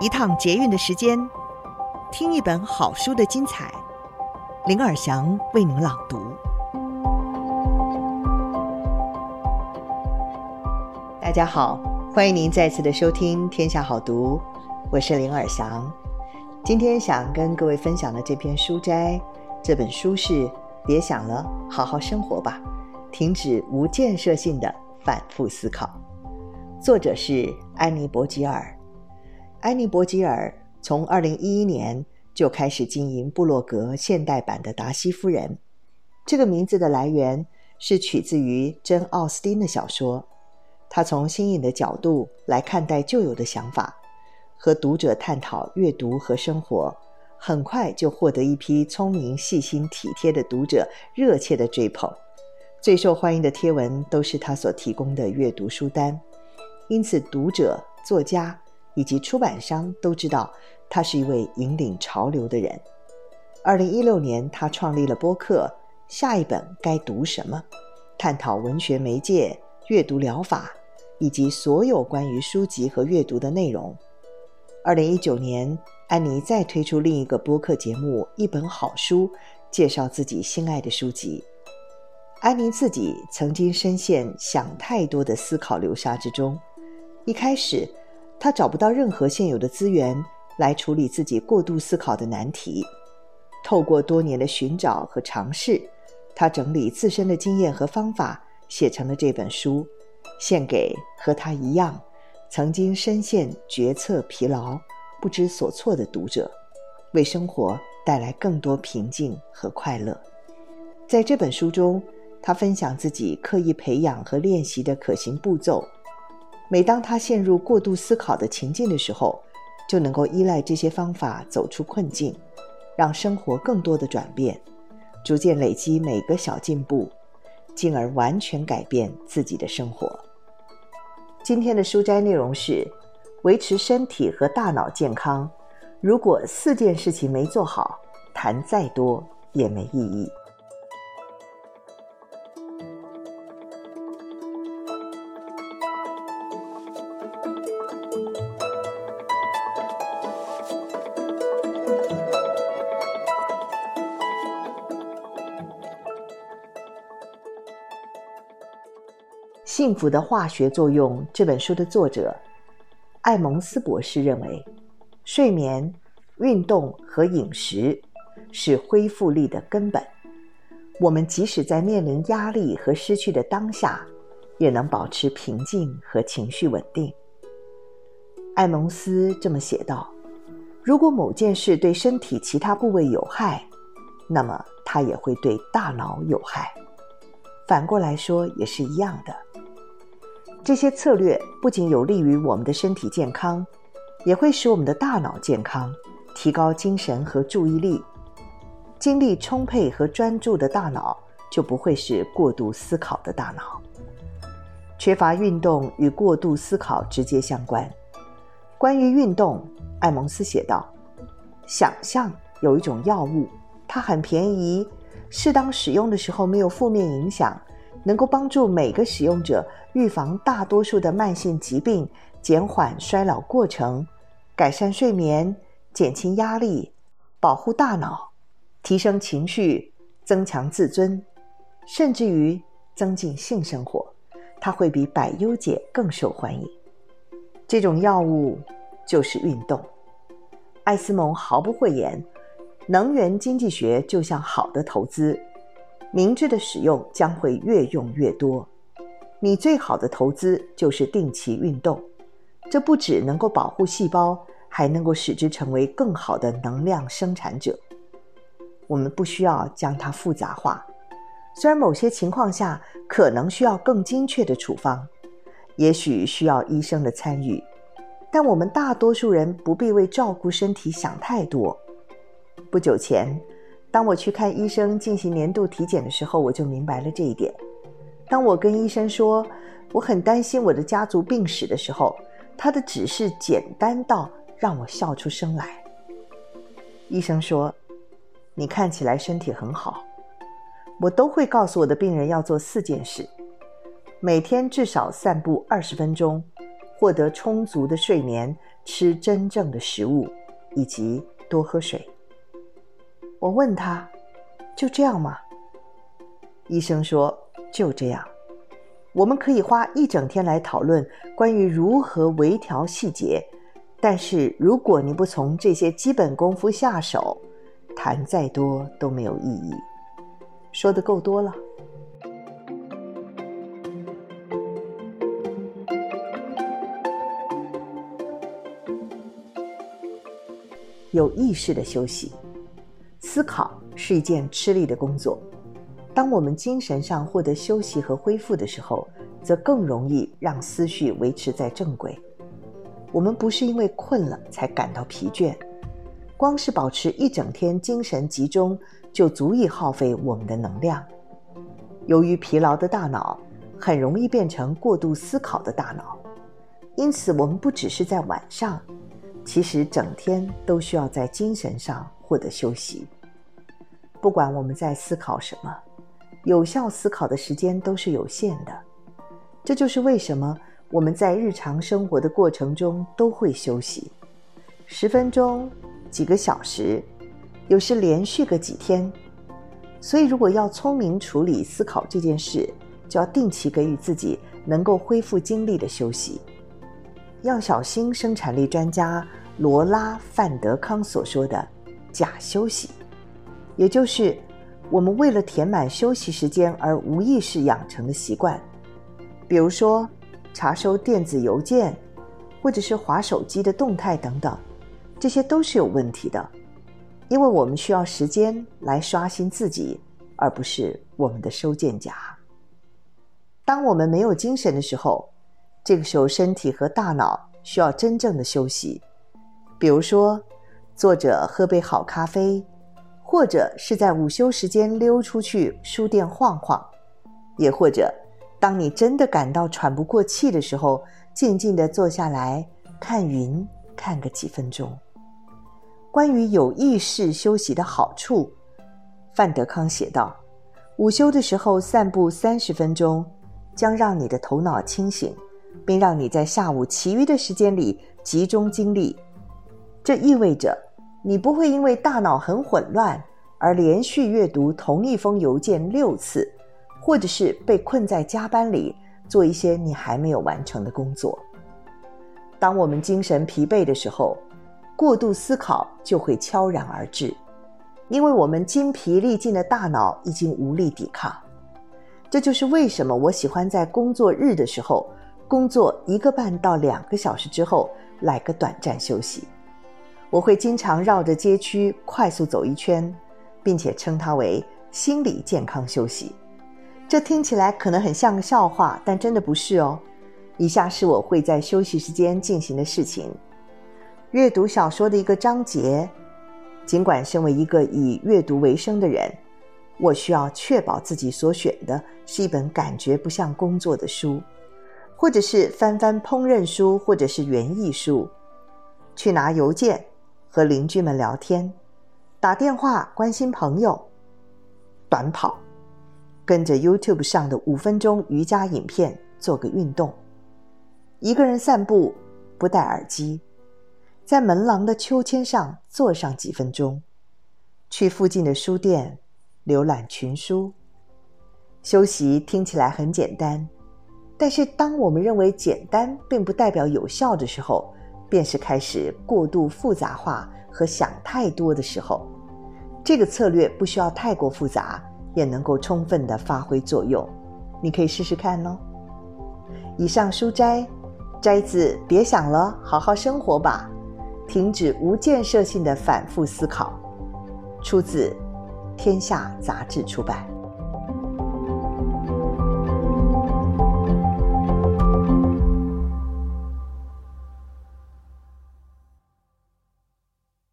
一趟捷运的时间，听一本好书的精彩。林尔祥为您朗读。大家好，欢迎您再次的收听《天下好读》，我是林尔祥。今天想跟各位分享的这篇书摘，这本书是《别想了，好好生活吧》，停止无建设性的反复思考。作者是安妮·博吉尔。安妮·博吉尔从二零一一年就开始经营部落格现代版的《达西夫人》。这个名字的来源是取自于珍·奥斯汀的小说。他从新颖的角度来看待旧有的想法，和读者探讨阅读和生活，很快就获得一批聪明、细心、体贴的读者热切的追捧。最受欢迎的贴文都是他所提供的阅读书单。因此，读者、作家以及出版商都知道他是一位引领潮流的人。二零一六年，他创立了播客《下一本该读什么》，探讨文学媒介、阅读疗法以及所有关于书籍和阅读的内容。二零一九年，安妮再推出另一个播客节目《一本好书》，介绍自己心爱的书籍。安妮自己曾经深陷想太多的思考流沙之中。一开始，他找不到任何现有的资源来处理自己过度思考的难题。透过多年的寻找和尝试，他整理自身的经验和方法，写成了这本书，献给和他一样曾经深陷决策疲劳、不知所措的读者，为生活带来更多平静和快乐。在这本书中，他分享自己刻意培养和练习的可行步骤。每当他陷入过度思考的情境的时候，就能够依赖这些方法走出困境，让生活更多的转变，逐渐累积每个小进步，进而完全改变自己的生活。今天的书摘内容是：维持身体和大脑健康，如果四件事情没做好，谈再多也没意义。《幸福的化学作用》这本书的作者艾蒙斯博士认为，睡眠、运动和饮食是恢复力的根本。我们即使在面临压力和失去的当下，也能保持平静和情绪稳定。艾蒙斯这么写道：“如果某件事对身体其他部位有害，那么它也会对大脑有害。反过来说也是一样的。”这些策略不仅有利于我们的身体健康，也会使我们的大脑健康，提高精神和注意力。精力充沛和专注的大脑就不会是过度思考的大脑。缺乏运动与过度思考直接相关。关于运动，艾蒙斯写道：“想象有一种药物，它很便宜，适当使用的时候没有负面影响。”能够帮助每个使用者预防大多数的慢性疾病，减缓衰老过程，改善睡眠，减轻压力，保护大脑，提升情绪，增强自尊，甚至于增进性生活，它会比百优解更受欢迎。这种药物就是运动。艾斯蒙毫不讳言，能源经济学就像好的投资。明智的使用将会越用越多。你最好的投资就是定期运动，这不只能够保护细胞，还能够使之成为更好的能量生产者。我们不需要将它复杂化，虽然某些情况下可能需要更精确的处方，也许需要医生的参与，但我们大多数人不必为照顾身体想太多。不久前，当我去看医生进行年度体检的时候，我就明白了这一点。当我跟医生说我很担心我的家族病史的时候，他的指示简单到让我笑出声来。医生说：“你看起来身体很好。”我都会告诉我的病人要做四件事：每天至少散步二十分钟，获得充足的睡眠，吃真正的食物，以及多喝水。我问他：“就这样吗？”医生说：“就这样。”我们可以花一整天来讨论关于如何微调细节，但是如果你不从这些基本功夫下手，谈再多都没有意义。说的够多了。有意识的休息，思考是一件吃力的工作。当我们精神上获得休息和恢复的时候，则更容易让思绪维持在正轨。我们不是因为困了才感到疲倦，光是保持一整天精神集中就足以耗费我们的能量。由于疲劳的大脑很容易变成过度思考的大脑，因此我们不只是在晚上。其实整天都需要在精神上获得休息。不管我们在思考什么，有效思考的时间都是有限的。这就是为什么我们在日常生活的过程中都会休息，十分钟、几个小时，有时连续个几天。所以，如果要聪明处理思考这件事，就要定期给予自己能够恢复精力的休息。要小心生产力专家罗拉·范德康所说的“假休息”，也就是我们为了填满休息时间而无意识养成的习惯，比如说查收电子邮件，或者是划手机的动态等等，这些都是有问题的，因为我们需要时间来刷新自己，而不是我们的收件夹。当我们没有精神的时候，这个时候，身体和大脑需要真正的休息，比如说，坐着喝杯好咖啡，或者是在午休时间溜出去书店晃晃，也或者，当你真的感到喘不过气的时候，静静地坐下来看云，看个几分钟。关于有意识休息的好处，范德康写道：午休的时候散步三十分钟，将让你的头脑清醒。并让你在下午其余的时间里集中精力，这意味着你不会因为大脑很混乱而连续阅读同一封邮件六次，或者是被困在加班里做一些你还没有完成的工作。当我们精神疲惫的时候，过度思考就会悄然而至，因为我们筋疲力尽的大脑已经无力抵抗。这就是为什么我喜欢在工作日的时候。工作一个半到两个小时之后，来个短暂休息。我会经常绕着街区快速走一圈，并且称它为心理健康休息。这听起来可能很像个笑话，但真的不是哦。以下是我会在休息时间进行的事情：阅读小说的一个章节。尽管身为一个以阅读为生的人，我需要确保自己所选的是一本感觉不像工作的书。或者是翻翻烹饪书，或者是园艺书，去拿邮件，和邻居们聊天，打电话关心朋友，短跑，跟着 YouTube 上的五分钟瑜伽影片做个运动，一个人散步，不戴耳机，在门廊的秋千上坐上几分钟，去附近的书店浏览群书。休息听起来很简单。但是，当我们认为简单并不代表有效的时候，便是开始过度复杂化和想太多的时候。这个策略不需要太过复杂，也能够充分地发挥作用。你可以试试看哦。以上书摘摘自《别想了，好好生活吧》，停止无建设性的反复思考，出自《天下杂志》出版。